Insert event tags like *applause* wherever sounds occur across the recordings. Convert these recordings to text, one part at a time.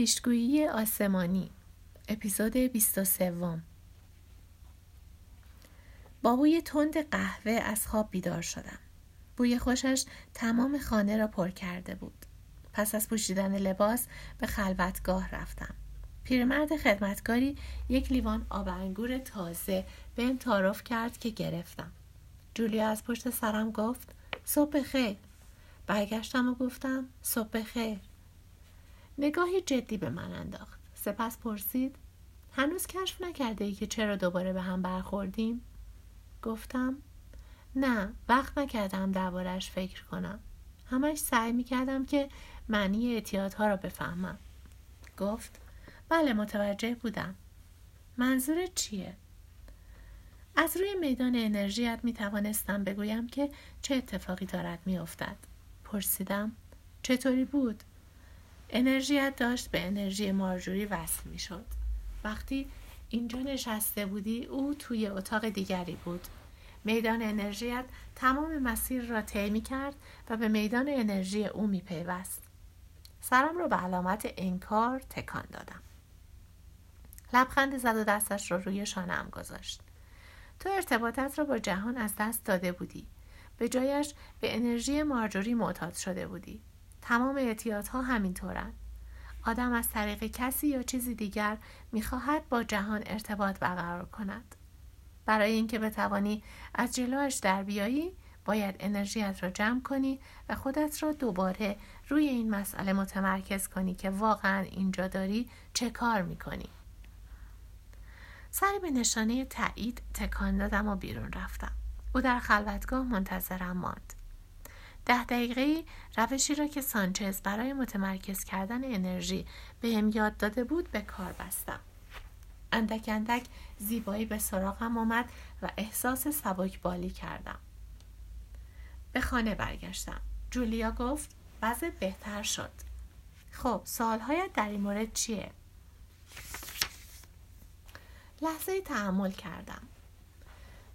پیشگویی آسمانی اپیزود 23 با بوی تند قهوه از خواب بیدار شدم. بوی خوشش تمام خانه را پر کرده بود. پس از پوشیدن لباس به خلوتگاه رفتم. پیرمرد خدمتکاری یک لیوان آب انگور تازه بهم تعارف کرد که گرفتم. جولیا از پشت سرم گفت صبح خیر. برگشتم و گفتم صبح خیر. نگاهی جدی به من انداخت سپس پرسید هنوز کشف نکرده ای که چرا دوباره به هم برخوردیم؟ گفتم نه وقت نکردم دربارهش فکر کنم همش سعی می‌کردم که معنی اعتیادها را بفهمم گفت بله متوجه بودم منظور چیه؟ از روی میدان انرژیت می توانستم بگویم که چه اتفاقی دارد می افتد. پرسیدم چطوری بود؟ انرژیت داشت به انرژی مارجوری وصل می شد. وقتی اینجا نشسته بودی او توی اتاق دیگری بود. میدان انرژیت تمام مسیر را طی کرد و به میدان انرژی او می پیوست. سرم را به علامت انکار تکان دادم. لبخند زد و دستش را روی شانم گذاشت. تو ارتباطت را با جهان از دست داده بودی. به جایش به انرژی مارجوری معتاد شده بودی. تمام اعتیادها همینطورند آدم از طریق کسی یا چیزی دیگر می‌خواهد با جهان ارتباط برقرار کند. برای اینکه بتوانی از جلوش در بیایی باید انرژیت را جمع کنی و خودت را دوباره روی این مسئله متمرکز کنی که واقعا اینجا داری چه کار می‌کنی. سری به نشانه تایید تکان دادم و بیرون رفتم. او در خلوتگاه منتظرم ماند. ده دقیقه روشی را که سانچز برای متمرکز کردن انرژی به هم یاد داده بود به کار بستم. اندک اندک زیبایی به سراغم آمد و احساس سبک بالی کردم. به خانه برگشتم. جولیا گفت وضع بهتر شد. خب سوالهایت در این مورد چیه؟ لحظه تحمل کردم.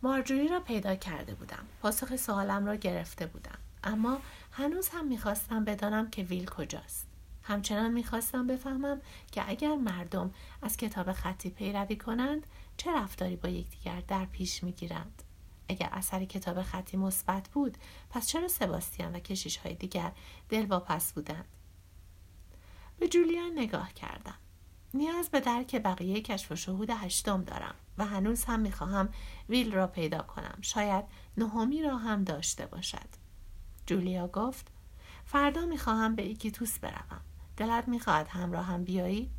مارجوری را پیدا کرده بودم. پاسخ سوالم را گرفته بودم. اما هنوز هم می‌خواستم بدانم که ویل کجاست. همچنان می‌خواستم بفهمم که اگر مردم از کتاب خطی پیروی کنند چه رفتاری با یکدیگر در پیش می‌گیرند؟ اگر اثر کتاب خطی مثبت بود پس چرا سباستیان و کشیش های دیگر دل واپس بودند؟ به جولیان نگاه کردم. نیاز به درک بقیه کشف و شهود هشتم دارم و هنوز هم می‌خواهم ویل را پیدا کنم. شاید نهمی را هم داشته باشد. جولیا گفت فردا می‌خواهم به ایکیتوس بروم. دلت می‌خواهد همراه هم بیایی؟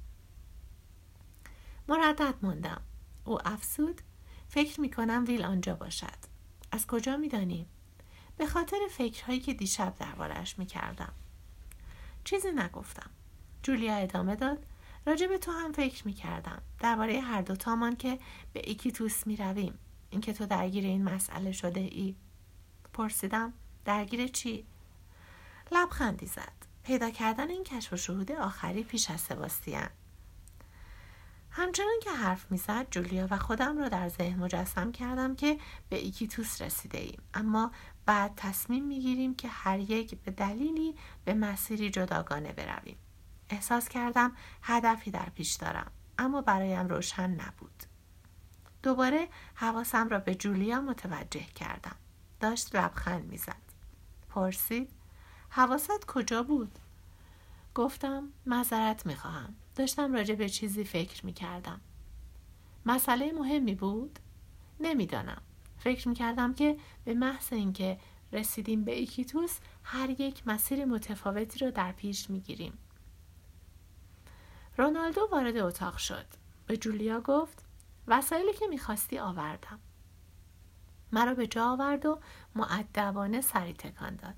مردد ماندم او افزود فکر می‌کنم ویل آنجا باشد. از کجا میدانی؟ به خاطر فکرهایی که دیشب دربارهاش می‌کردم. چیزی نگفتم. جولیا ادامه داد راجع به تو هم فکر می‌کردم. درباره هر دوتامان که به ایکیتوس می‌رویم. اینکه تو درگیر این مسئله شده ای. پرسیدم درگیر چی؟ لبخندی زد. پیدا کردن این کشف و شهود آخری پیش از سباستیان همچنان که حرف می‌زد جولیا و خودم را در ذهن مجسم کردم که به ایکیتوس رسیده ایم. اما بعد تصمیم می‌گیریم که هر یک به دلیلی به مسیری جداگانه برویم. احساس کردم هدفی در پیش دارم اما برایم روشن نبود. دوباره حواسم را به جولیا متوجه کردم. داشت لبخند می‌زد. پرسید حواست کجا بود؟ گفتم معذرت می‌خواهم. داشتم راجع به چیزی فکر می‌کردم. مسئله مهمی بود؟ نمی‌دانم. فکر می‌کردم که به محض اینکه رسیدیم به ایکیتوس هر یک مسیر متفاوتی را در پیش می‌گیریم. رونالدو وارد اتاق شد. به جولیا گفت وسایلی که می‌خواستی آوردم. مرا به جا آورد و معدبانه سری تکان داد.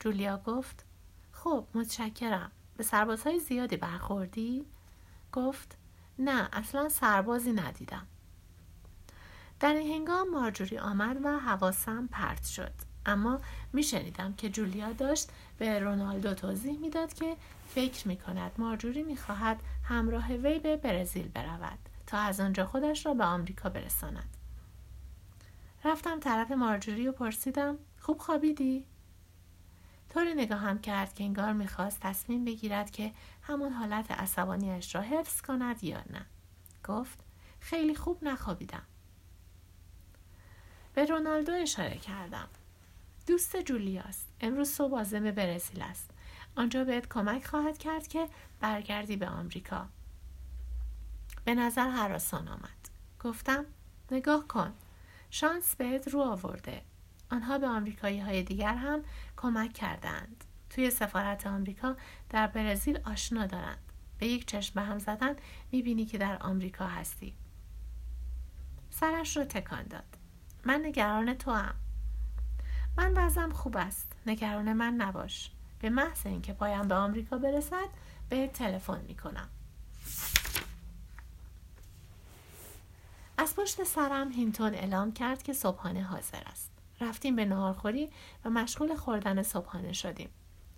جولیا گفت خب متشکرم. به سربازهای زیادی برخوردی؟ گفت نه اصلا سربازی ندیدم. در این هنگام مارجوری آمد و حواسم پرت شد. اما میشنیدم که جولیا داشت به رونالدو توضیح می‌داد که فکر می کند مارجوری می‌خواهد همراه وی به برزیل برود تا از آنجا خودش را به آمریکا برساند. رفتم طرف مارجوری و پرسیدم خوب خوابیدی؟ طوری نگاهم کرد که انگار می‌خواست تصمیم بگیرد که همون حالت عصبانیش را حفظ کند یا نه. گفت خیلی خوب نخوابیدم. به رونالدو اشاره کردم. دوست جولیاست. امروز صبح عازم برزیل است. آنجا بهت کمک خواهد کرد که برگردی به آمریکا. به نظر حراسان آمد. گفتم نگاه کن. شانس بهت رو آورده. آنها به آمریکایی های دیگر هم کمک کردند. توی سفارت آمریکا در برزیل آشنا دارند. به یک چشم به هم زدن می‌بینی که در آمریکا هستی. سرش رو تکان داد. من نگران تو هم. من وضعم خوب است. نگران من نباش. به محض اینکه پایم به آمریکا برسد به تلفن می‌کنم. از پشت سرم هینتون اعلام کرد که صبحانه حاضر است رفتیم به نهارخوری و مشغول خوردن صبحانه شدیم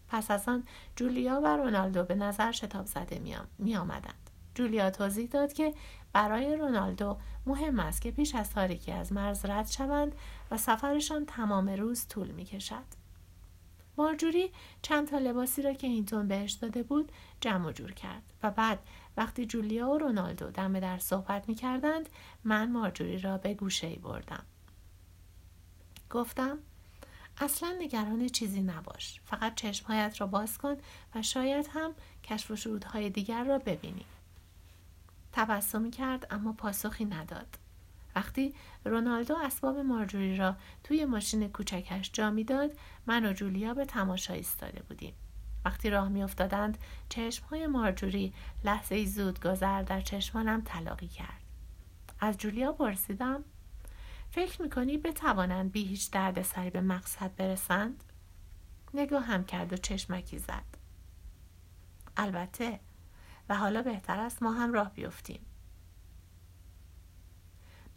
پس از آن جولیا و رونالدو به نظر شتاب زده می آمدند. جولیا توضیح داد که برای رونالدو مهم است که پیش از تاریکی از مرز رد شوند و سفرشان تمام روز طول می کشد. مارجوری چند تا لباسی را که اینتون بهش داده بود جمع جور کرد. و بعد وقتی جولیا و رونالدو دم در صحبت می کردند من مارجوری را به گوشه ای بردم. گفتم اصلا نگران چیزی نباش. فقط چشمهایت را باز کن و شاید هم کشف و شهودهای دیگر را ببینی. تبسمی کرد اما پاسخی نداد. وقتی رونالدو اسباب مارجوری را توی ماشین کوچکش جا می‌داد من و جولیا به تماشا ایستاده بودیم وقتی راه میافتادند چشمهای مارجوری لحظه زود گذر در چشمانم تلاقی کرد از جولیا پرسیدم فکر می‌کنی بتوانند بی هیچ درد سری به مقصد برسند؟ نگاه هم کرد و چشمکی زد. البته و حالا بهتر است ما هم راه بیفتیم.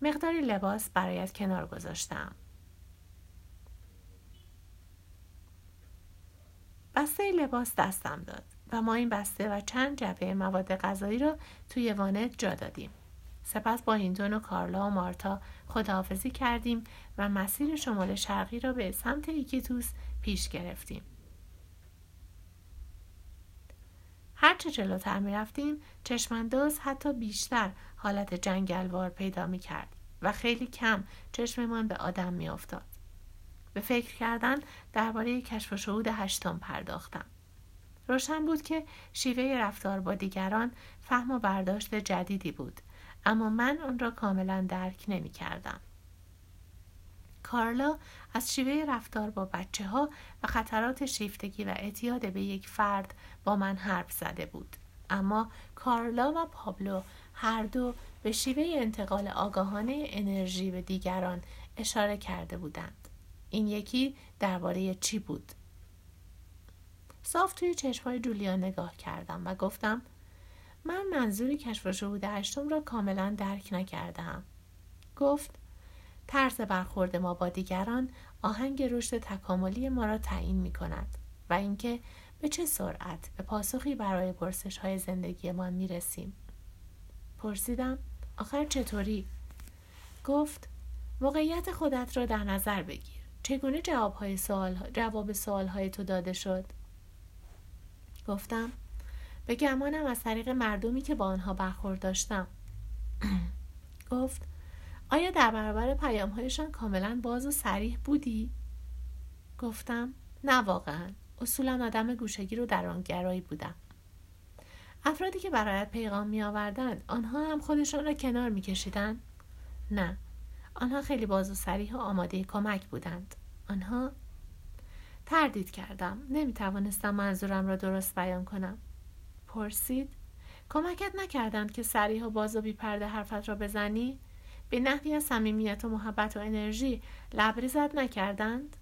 مقداری لباس برایت کنار گذاشتم. بسته لباس دستم داد و ما این بسته و چند جعبه مواد غذایی را توی وانت جا دادیم. سپس با هینتون و کارلا و مارتا خداحافظی کردیم و مسیر شمال شرقی را به سمت ایکیتوس پیش گرفتیم. هرچه جلوتر می رفتیم چشمانداز حتی بیشتر حالت جنگلوار پیدا می کرد و خیلی کم چشممان به آدم می افتاد. به فکر کردن درباره کشف و شهود هشتم پرداختم. روشن بود که شیوه رفتار با دیگران فهم و برداشت جدیدی بود اما من آن را کاملا درک نمی کردم. کارلا از شیوه رفتار با بچه ها و خطرات شیفتگی و اعتیاد به یک فرد با من حرف زده بود. اما کارلا و پابلو هر دو به شیوه انتقال آگاهانه انرژی به دیگران اشاره کرده بودند. این یکی درباره چی بود؟ صاف توی چشمای جولیا نگاه کردم و گفتم من منظوری کشف شهود هشتم را کاملا درک نکردم. گفت طرز برخورد ما با دیگران آهنگ رشد تکاملی ما را تعیین می کند و اینکه به چه سرعت به پاسخی برای پرسش های زندگیمان می رسیم. پرسیدم آخر چطوری؟ گفت موقعیت خودت را در نظر بگیر. چگونه جواب, های سوال، جواب سوال های تو داده شد؟ گفتم به گمانم از طریق مردمی که با آنها برخورد داشتم *clears throat* گفت آیا در برابر پیامهایشان کاملا باز و سریح بودی؟ گفتم نه واقعا. اصولا آدم گوشگیر و درانگرایی بودم. افرادی که برایت پیغام می آوردند آنها هم خودشان را کنار می کشیدن؟ نه. آنها خیلی باز و سریح و آماده کمک بودند. آنها؟ تردید کردم. نمی توانستم منظورم را درست بیان کنم. پرسید کمکت نکردند که سریح و باز و بیپرده حرفت را بزنی؟ به نحوی از صمیمیت و محبت و انرژی لبریزت نکردند؟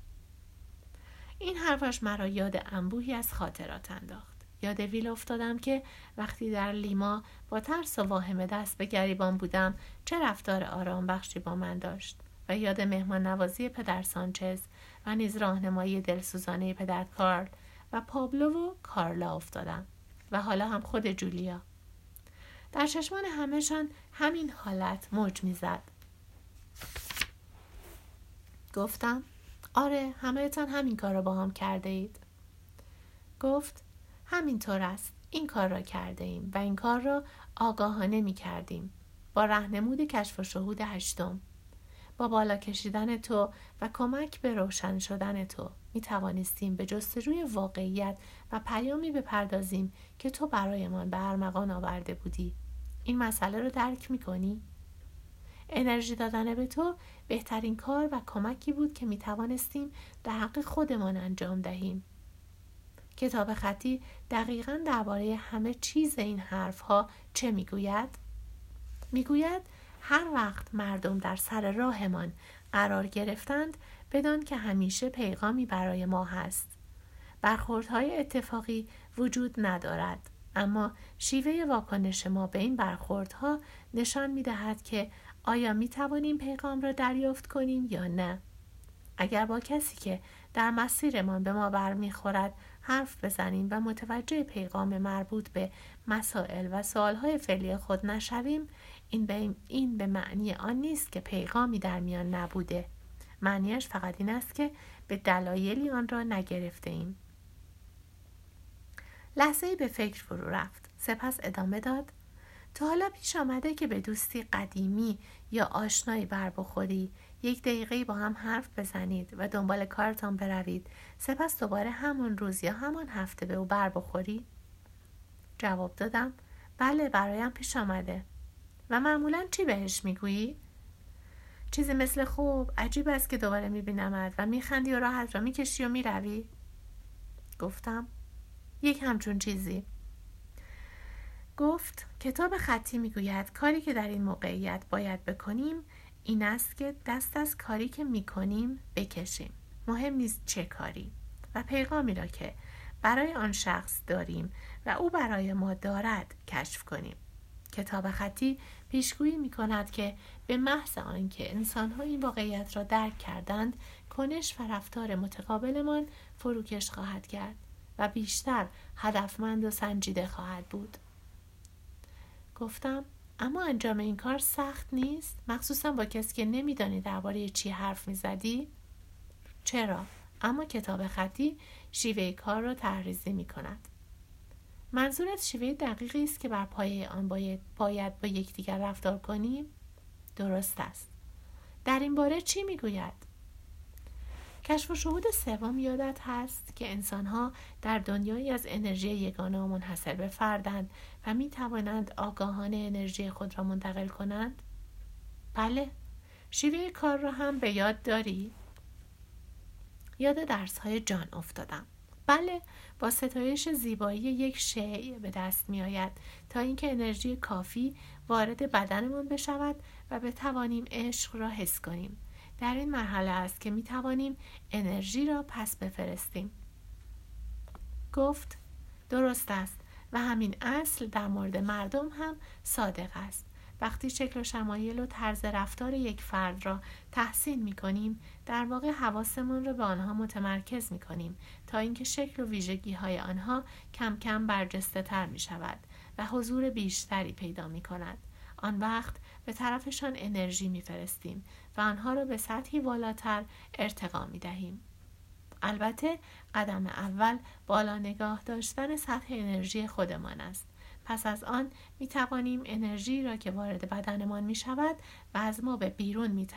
این حرفش مرا یاد انبوهی از خاطرات انداخت. یاد ویل افتادم که وقتی در لیما با ترس و واهمه دست به گریبان بودم چه رفتار آرام بخشی با من داشت و یاد مهمان نوازی پدر سانچز و نیز راهنمایی دلسوزانه پدر کارل و پابلو و کارلا افتادم و حالا هم خود جولیا. در چشمان همهشان همین حالت موج می‌زد. گفتم آره همهتان همین کار را با هم کرده اید. گفت همینطور است. این کار را کرده ایم و این کار را آگاهانه می کردیم با رهنمود کشف و شهود هشتم. با بالا کشیدن تو و کمک به روشن شدن تو می توانستیم به جستجوی واقعیت و پیامی بپردازیم که تو برایمان به ارمغان آورده بودی. این مسئله رو درک می کنی؟ انرژی دادن به تو بهترین کار و کمکی بود که می توانستیم در حق خودمان انجام دهیم کتاب خطی دقیقا درباره همه چیز این حرف ها چه می‌گوید؟ می‌گوید هر وقت مردم در سر راهمان قرار گرفتند بدان که همیشه پیغامی برای ما هست برخوردهای اتفاقی وجود ندارد اما شیوه واکنش ما به این برخوردها نشان می دهد که آیا می توانیم پیغام را دریافت کنیم یا نه. اگر با کسی که در مسیرمان به ما برمیخورد حرف بزنیم و متوجه پیغام مربوط به مسائل و سوالهای فعلی خود نشویم این به, این به معنی آن نیست که پیغامی در میان نبوده. معنیش فقط این است که به دلایلی آن را نگرفته ایم. لحظه به فکر فرو رفت. سپس ادامه داد. تا حالا پیش آمده که به دوستی قدیمی یا آشنایی بر بخوری یک دقیقه با هم حرف بزنید و دنبال کارتان بروید. سپس دوباره همون روز یا همان هفته به او بر بخوری؟ جواب دادم. بله برایم پیش آمده. و معمولا چی بهش می‌گویی؟ چیزی مثل خوب عجیب است که دوباره میبینمت و میخندی و راحت را می‌کشی و می‌روی. گفتم. یک همچون چیزی. گفت کتاب خطی می‌گوید کاری که در این موقعیت باید بکنیم این است که دست از کاری که می‌کنیم بکشیم. مهم نیست چه کاری و پیغامی را که برای آن شخص داریم و او برای ما دارد کشف کنیم. کتاب خطی پیشگویی می کند که به محض آنکه انسانها این واقعیت را درک کردند کنش و رفتار متقابلمان فروکش خواهد کرد. و بیشتر هدفمند و سنجیده خواهد بود. گفتم اما انجام این کار سخت نیست؟ مخصوصا با کسی که نمیدانی درباره چی حرف می‌زدی؟ چرا؟ اما کتاب خطی شیوه کار را تحریزی می کند منظورت شیوه دقیقی است که بر پایه آن باید, باید با یکدیگر رفتار کنیم؟ درست است. در این باره چی می‌گوید؟ کشف و شهود سوم یادت هست که انسانها در دنیایی از انرژی یگانه و منحصر به فردند و می توانند آگاهانه انرژی خود را منتقل کنند؟ بله شیوه کار را هم به یاد داری؟ یاد درس های جان افتادم بله با ستایش زیبایی یک شیء به دست می آید تا اینکه انرژی کافی وارد بدنمان بشود و بتوانیم عشق را حس کنیم در این مرحله است که می توانیم انرژی را پس بفرستیم. گفت درست است و همین اصل در مورد مردم هم صادق است. وقتی شکل و شمایل و طرز رفتار یک فرد را تحسین می کنیم در واقع حواسمون را به آنها متمرکز می کنیم تا اینکه شکل و ویژگی های آنها کم کم برجسته تر می شود و حضور بیشتری پیدا می کند آن وقت به طرفشان انرژی میفرستیم و آنها را به سطحی بالاتر ارتقا می دهیم. البته قدم اول بالا نگاه داشتن سطح انرژی خودمان است. پس از آن می توانیم انرژی را که وارد بدنمان می شود و از ما به بیرون می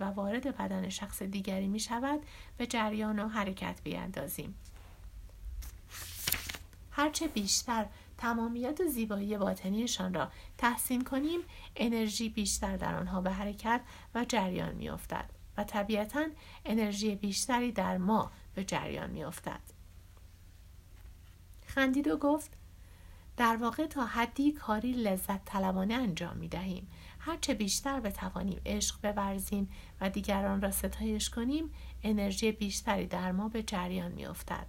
و وارد بدن شخص دیگری می شود به جریان و حرکت بیاندازیم. هرچه بیشتر تمامیت و زیبایی باطنیشان را تحسین کنیم انرژی بیشتر در آنها به حرکت و جریان میافتد و طبیعتا انرژی بیشتری در ما به جریان میافتد خندید و گفت در واقع تا حدی کاری لذت طلبانه انجام می دهیم. هرچه بیشتر بتوانیم عشق بورزیم و دیگران را ستایش کنیم انرژی بیشتری در ما به جریان می افتد.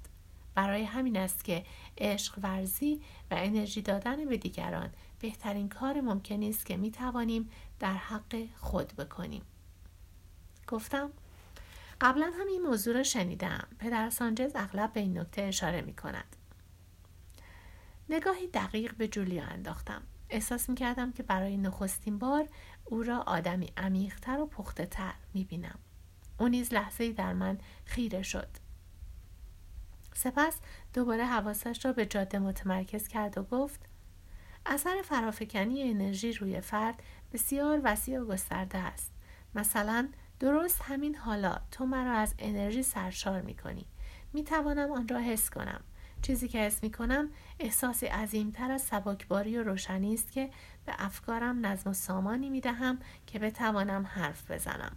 برای همین است که عشق ورزی و انرژی دادن به دیگران بهترین کار ممکنی است که می توانیم در حق خود بکنیم. گفتم قبلا هم این موضوع را شنیدم. پدر سانجز اغلب به این نکته اشاره می کند. نگاهی دقیق به جولیا انداختم. احساس می کردم که برای نخستین بار او را آدمی عمیقتر و پخته تر می بینم. او نیز لحظه در من خیره شد. سپس دوباره حواسش را به جاده متمرکز کرد و گفت اثر فرافکنی انرژی روی فرد بسیار وسیع و گسترده است. مثلا درست همین حالا تو مرا از انرژی سرشار می کنی می توانم آن را حس کنم. چیزی که حس می کنم احساسی عظیمتر از سبکباری و روشنی است که به افکارم نظم و سامانی می دهم که بتوانم حرف بزنم.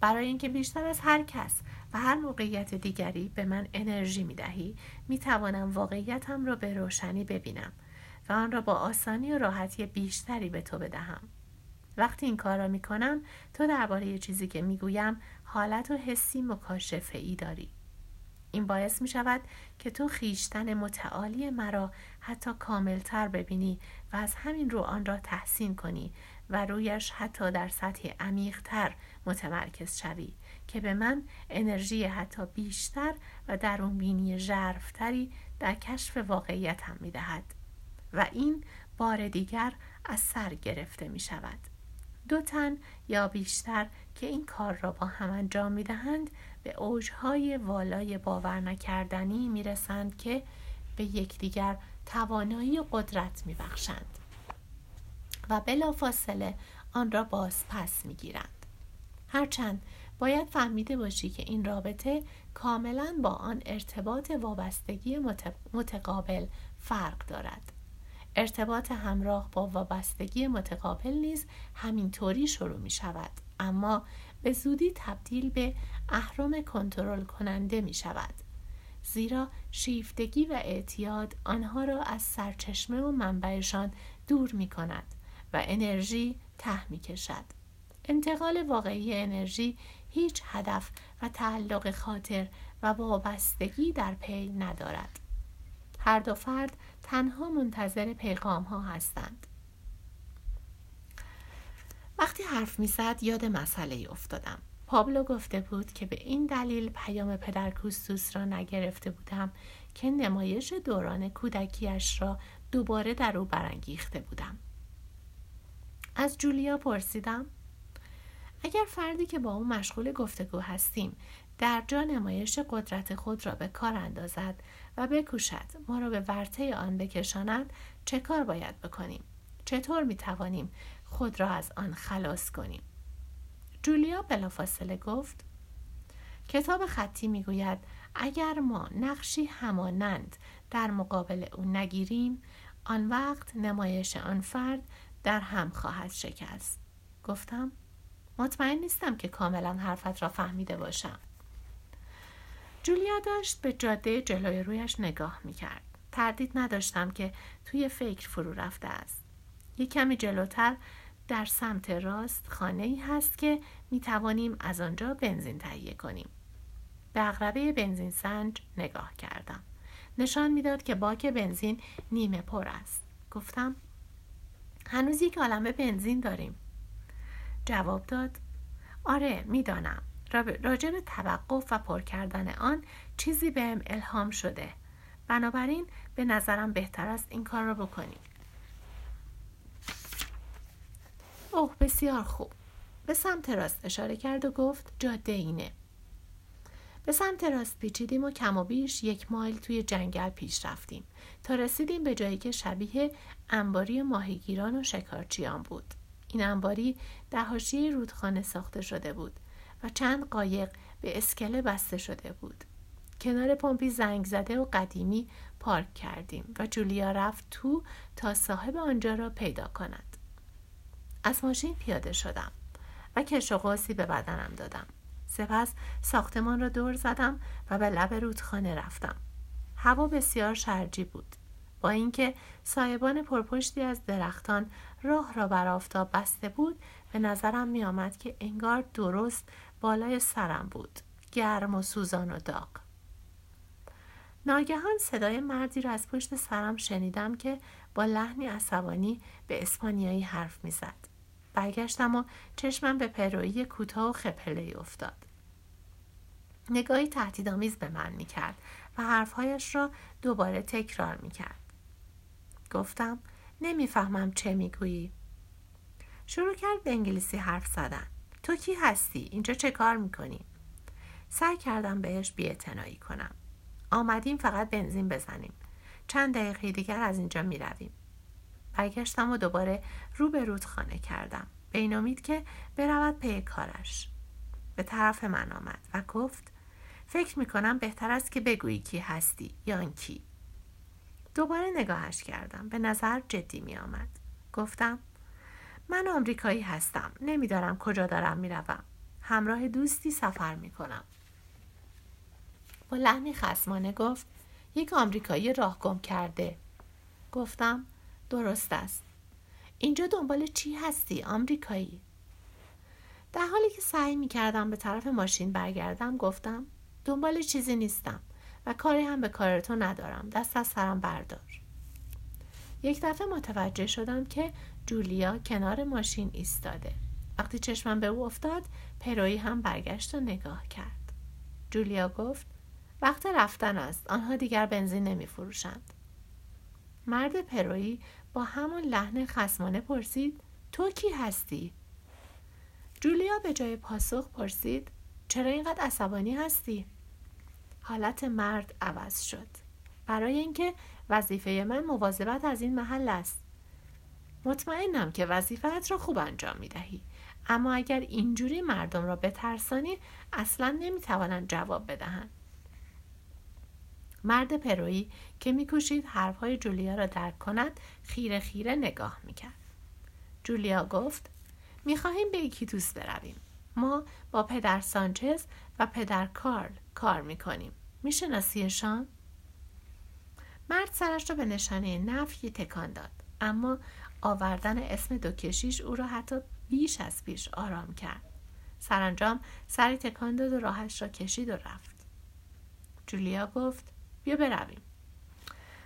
برای اینکه بیشتر از هر کس و هر موقعیت دیگری به من انرژی می دهی می توانم واقعیتم را به روشنی ببینم و آن را با آسانی و راحتی بیشتری به تو بدهم. وقتی این کار را می کنم تو درباره چیزی که می گویم حالت و حسی مکاشفه ای داری. این باعث می شود که تو خیشتن متعالی مرا حتی کاملتر ببینی و از همین رو آن را تحسین کنی و رویش حتی در سطح عمیقتر متمرکز شوی. که به من انرژی حتی بیشتر و درون بینی ژرفتری در کشف می دهد و این بار دیگر از سر گرفته می شود. دو تن یا بیشتر که این کار را با هم انجام می دهند به اوجهای والای باور نکردنی می رسند که به یکدیگر توانایی و قدرت می بخشند و بلافاصله آن را باز پس می گیرند. هرچند باید فهمیده باشی که این رابطه کاملا با آن ارتباط وابستگی متقابل فرق دارد. ارتباط همراه با وابستگی متقابل نیز همینطوری شروع می شود اما به زودی تبدیل به اهرم کنترل کننده می شود زیرا شیفتگی و اعتیاد آنها را از سرچشمه و منبعشان دور می کند و انرژی ته می کشد انتقال واقعی انرژی هیچ هدف و تعلق خاطر و وابستگی در پی ندارد. هر دو فرد تنها منتظر پیغام ها هستند. وقتی حرف می‌زد یاد مسئله افتادم. پابلو گفته بود که به این دلیل پیام پدر کوستوس را نگرفته بودم که نمایش دوران کودکیش را دوباره در او برانگیخته بودم. از جولیا پرسیدم اگر فردی که با او مشغول گفتگو هستیم در جا نمایش قدرت خود را به کار اندازد و بکوشد ما را به ورطه آن بکشاند چه کار باید بکنیم؟ چطور می توانیم خود را از آن خلاص کنیم؟ جولیا بلافاصله گفت کتاب خطی می‌گوید اگر ما نقشی همانند در مقابل او نگیریم آن وقت نمایش آن فرد در هم خواهد شکست. گفتم مطمئن نیستم که کاملا حرفت را فهمیده باشم جولیا داشت به جاده جلوی رویش نگاه می کرد. تردید نداشتم که توی فکر فرو رفته است. یک کمی جلوتر در سمت راست خانه ای هست که می توانیم از آنجا بنزین تهیه کنیم. به اغربه بنزین سنج نگاه کردم. نشان می‌داد که باک بنزین نیمه پر است. گفتم هنوز یک عالمه بنزین داریم. جواب داد. آره می‌دانم. راجع به توقف و پر کردن آن چیزی بهم الهام شده. بنابراین به نظرم بهتر است این کار را بکنیم اوه بسیار خوب. به سمت راست اشاره کرد و گفت جاده اینه. به سمت راست پیچیدیم و کم و بیش یک مایل توی جنگل پیش رفتیم. تا رسیدیم به جایی که شبیه انباری ماهیگیران و شکارچیان بود. این انباری در حاشیه رودخانه ساخته شده بود و چند قایق به اسکله بسته شده بود. کنار پمپی زنگ زده و قدیمی پارک کردیم و جولیا رفت تو تا صاحب آنجا را پیدا کند. از ماشین پیاده شدم و کش و به بدنم دادم. سپس ساختمان را دور زدم و به لب رودخانه رفتم. هوا بسیار شرجی بود. با اینکه سایبان پرپشتی از درختان راه را بر آفتاب بسته بود به نظرم می آمد که انگار درست بالای سرم بود. گرم و سوزان و داغ. ناگهان صدای مردی را از پشت سرم شنیدم که با لحنی عصبانی به اسپانیایی حرف می‌زد. برگشتم و چشمم به پرویی کوتاه و خپله افتاد. نگاهی تهدیدآمیز به من می‌کرد و حرفهایش را دوباره تکرار می‌کرد. گفتم نمی‌فهمم چه می‌گویی. شروع کرد به انگلیسی حرف زدن. تو کی هستی؟ اینجا چه کار می‌کنی؟ سعی کردم بهش بیاعتنایی کنم. آمدیم فقط بنزین بزنیم. چند دقیقه دیگر از اینجا می رویم. برگشتم و دوباره رو به رودخانه کردم. به این امید که برود پی کارش. به طرف من آمد و گفت فکر می کنم بهتر است که بگویی کی هستی یا کی. دوباره نگاهش کردم. به نظر جدی می آمد گفتم من آمریکایی هستم. نمیدارم کجا دارم می‌روم. همراه دوستی سفر می کنم با لحنی خسمانه گفت یک آمریکایی راه گم کرده. گفتم درست است. اینجا دنبال چی هستی آمریکایی؟ در حالی که سعی می کردم به طرف ماشین برگردم گفتم دنبال چیزی نیستم. و کاری هم به کار تو ندارم. دست از سرم بردار. یک دفعه متوجه شدم که جولیا کنار ماشین ایستاده. وقتی چشمم به او افتاد پروی هم برگشت و نگاه کرد. جولیا گفت وقت رفتن است. آنها دیگر بنزین نمی فروشند مرد پرویی با همان لحن خسمانه پرسید تو کی هستی؟ جولیا به جای پاسخ پرسید چرا اینقدر عصبانی هستی؟ حالت مرد عوض شد. برای اینکه وظیفه من مواظبت از این محل است. مطمئنم که وظیفت را خوب انجام می دهی اما اگر اینجوری مردم را بترسانی اصلا نمی‌توانند جواب بدهند مرد پرویی که میکوشید حرفهای جولیا را درک کند خیره خیره نگاه می‌کرد. جولیا گفت می‌خواهیم به دوست برویم. ما با پدر سانچز و پدر کارل کار می‌کنیم. میشناسیشان مرد سرش را به نشانه نفی تکان داد. اما آوردن اسم دو کشیش او را حتی بیش از پیش آرام کرد. سرانجام سری تکان داد و راهش را کشید و رفت. جولیا گفت بیا برویم.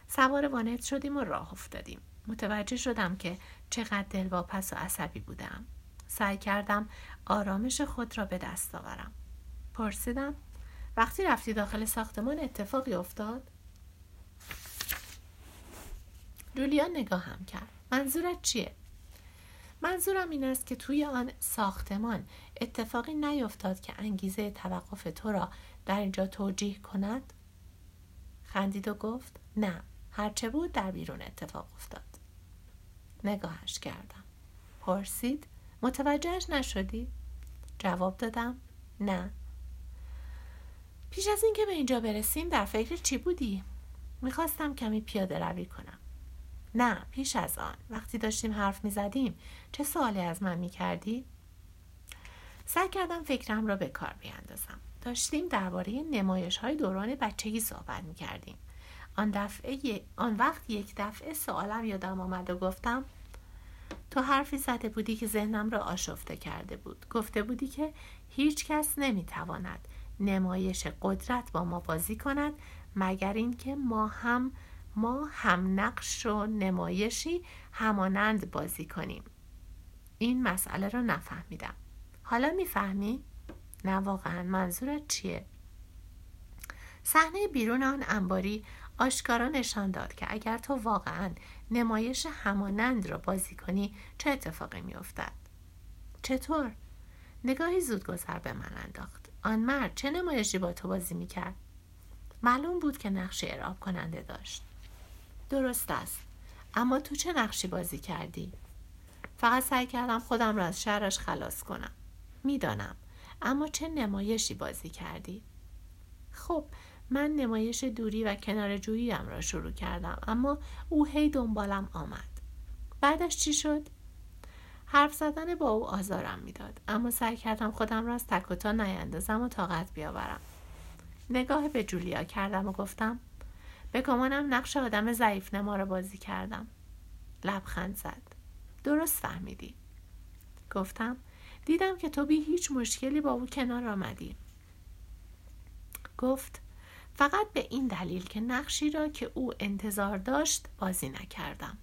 سوار وانت شدیم و راه افتادیم. متوجه شدم که چقدر دلواپس و عصبی بودم. سعی کردم آرامش خود را به دست آورم. پرسیدم وقتی رفتی داخل ساختمان اتفاقی افتاد؟ جولیا نگاهم کرد. منظورت چیه؟ منظورم این است که توی آن ساختمان اتفاقی نیفتاد که انگیزه توقف تو را در اینجا توجیه کند؟ خندید و گفت نه. هرچه بود در بیرون اتفاق افتاد. نگاهش کردم. پرسید متوجهش نشدی؟ جواب دادم نه. پیش از اینکه به اینجا برسیم در فکر چی بودی؟ می‌خواستم کمی پیاده روی کنم نه پیش از آن وقتی داشتیم حرف می‌زدیم چه سوالی از من می‌کردی؟ سعی کردم فکرم را به کار بیاندازم داشتیم درباره نمایش های دوران بچگی صحبت می کردیم. آن, دفعه آن وقت یک دفعه سوالم یادم آمد و گفتم تو حرفی زده بودی که ذهنم را آشفته کرده بود گفته بودی که هیچ کس نمی تواند نمایش قدرت با ما بازی کند مگر اینکه ما هم ما هم نقش و نمایشی همانند بازی کنیم. این مسئله را نفهمیدم. حالا می‌فهمی؟ نه واقعا. منظورت چیه؟ صحنه بیرون آن انباری آشکارا نشان داد که اگر تو واقعا نمایش همانند را بازی کنی چه اتفاقی میافتد؟ چطور؟ نگاهی زود گذر به من انداخت. آن مرد چه نمایشی با تو بازی می‌کرد؟ معلوم بود که نقشی ارعاب کننده داشت. درست است. اما تو چه نقشی بازی کردی؟ فقط سعی کردم خودم را از شهرش خلاص کنم. می‌دانم. اما چه نمایشی بازی کردی؟ خب من نمایش دوری و کنار جوییم را شروع کردم اما او هی دنبالم آمد. بعدش چی شد؟ حرف زدن با او آزارم می‌داد. اما سعی کردم خودم را از تک و تا نیندازم و طاقت بیاورم. نگاه به جولیا کردم و گفتم به گمانم نقش آدم ضعیف نما را بازی کردم. لبخند زد. درست فهمیدی. گفتم دیدم که تو بی هیچ مشکلی با او کنار آمدی. گفت فقط به این دلیل که نقشی را که او انتظار داشت بازی نکردم.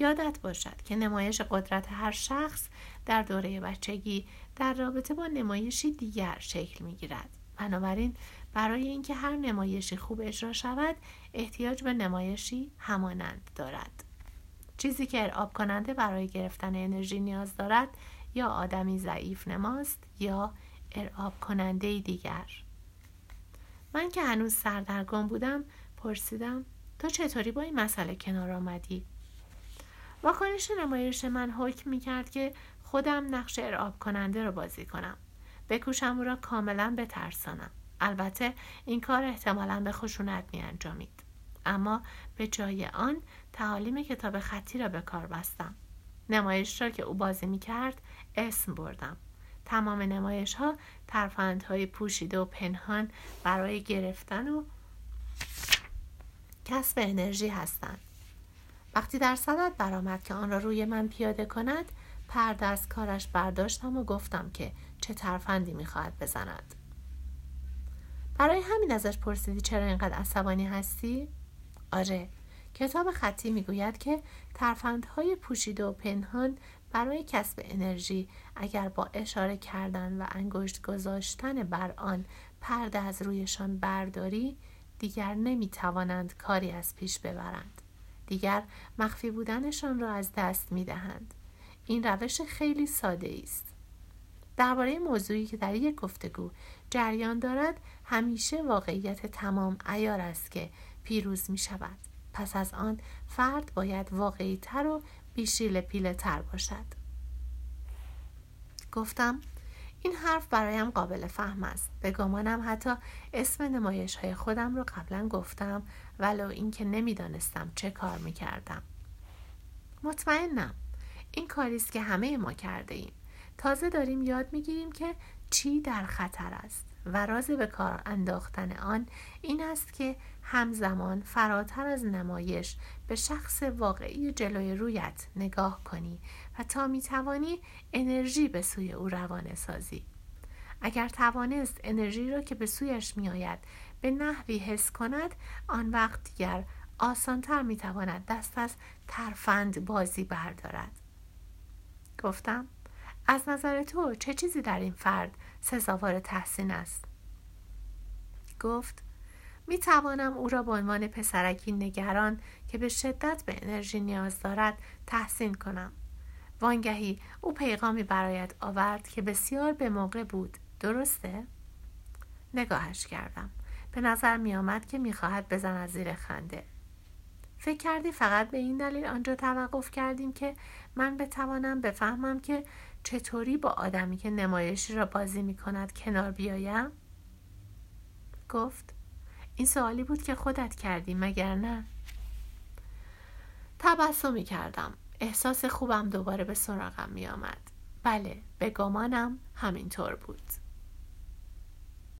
یادت باشد که نمایش قدرت هر شخص در دوره بچگی در رابطه با نمایشی دیگر شکل می گیرد. بنابراین برای اینکه هر نمایشی خوب اجرا شود احتیاج به نمایشی همانند دارد. چیزی که ارعاب کننده برای گرفتن انرژی نیاز دارد یا آدمی ضعیف نماست یا ارعاب کننده دیگر من که هنوز سردرگم بودم پرسیدم تو چطوری با این مسئله کنار آمدی؟ واکنش نمایش من حکم می کرد که خودم نقش ارعاب کننده رو بازی کنم. بکوشم او را کاملا بترسانم. البته این کار احتمالا به خشونت می انجامید. اما به جای آن تعالیم کتاب خطی را به کار بستم. نمایش را که او بازی می کرد اسم بردم. تمام نمایش ها های پوشیده و پنهان برای گرفتن و کسب انرژی هستند. وقتی در صدد برآمد که آن را روی من پیاده کند پرده از کارش برداشتم و گفتم که چه ترفندی می‌خواهد بزند. برای همین ازش پرسیدی چرا اینقدر عصبانی هستی؟ آره کتاب خطی می‌گوید که ترفندهای پوشیده و پنهان برای کسب انرژی اگر با اشاره کردن و انگشت گذاشتن بر آن پرده از رویشان برداری دیگر نمی‌توانند کاری از پیش ببرند. دیگر مخفی بودنشان را از دست می‌دهند. این روش خیلی ساده است. درباره موضوعی که در یک گفتگو جریان دارد همیشه واقعیت تمام ایار است که پیروز می شود پس از آن فرد باید واقعی تر و بیشیل پیله تر باشد. گفتم این حرف برایم قابل فهم است. به گمانم حتی اسم نمایش های خودم رو قبلا گفتم ولو اینکه نمی‌دانستم چه کار می‌کردم. مطمئنم. این کاری است که همه ما کرده ایم. تازه داریم یاد می‌گیریم که چی در خطر است و راز به کار انداختن آن این است که همزمان فراتر از نمایش به شخص واقعی جلوی رویت نگاه کنی و تا می توانی انرژی به سوی او روانه سازی. اگر توانست انرژی را که به سویش می آید به نحوی حس کند آن وقت دیگر آسانتر می تواند دست از ترفند بازی بردارد. گفتم از نظر تو چه چیزی در این فرد سزاوار تحسین است؟ گفت می توانم او را به عنوان پسرکی نگران که به شدت به انرژی نیاز دارد تحسین کنم. وانگهی او پیغامی برایت آورد که بسیار به موقع بود. درسته؟ نگاهش کردم. به نظر می آمد که می خواهد بزن زیر خنده. فکر کردی فقط به این دلیل آنجا توقف کردیم که من بتوانم بفهمم که چطوری با آدمی که نمایشی را بازی می کند کنار بیایم؟ گفت. این سوالی بود که خودت کردی مگر نه؟ تبسمی کردم احساس خوبم دوباره به سراغم می آمد. بله به گمانم همینطور بود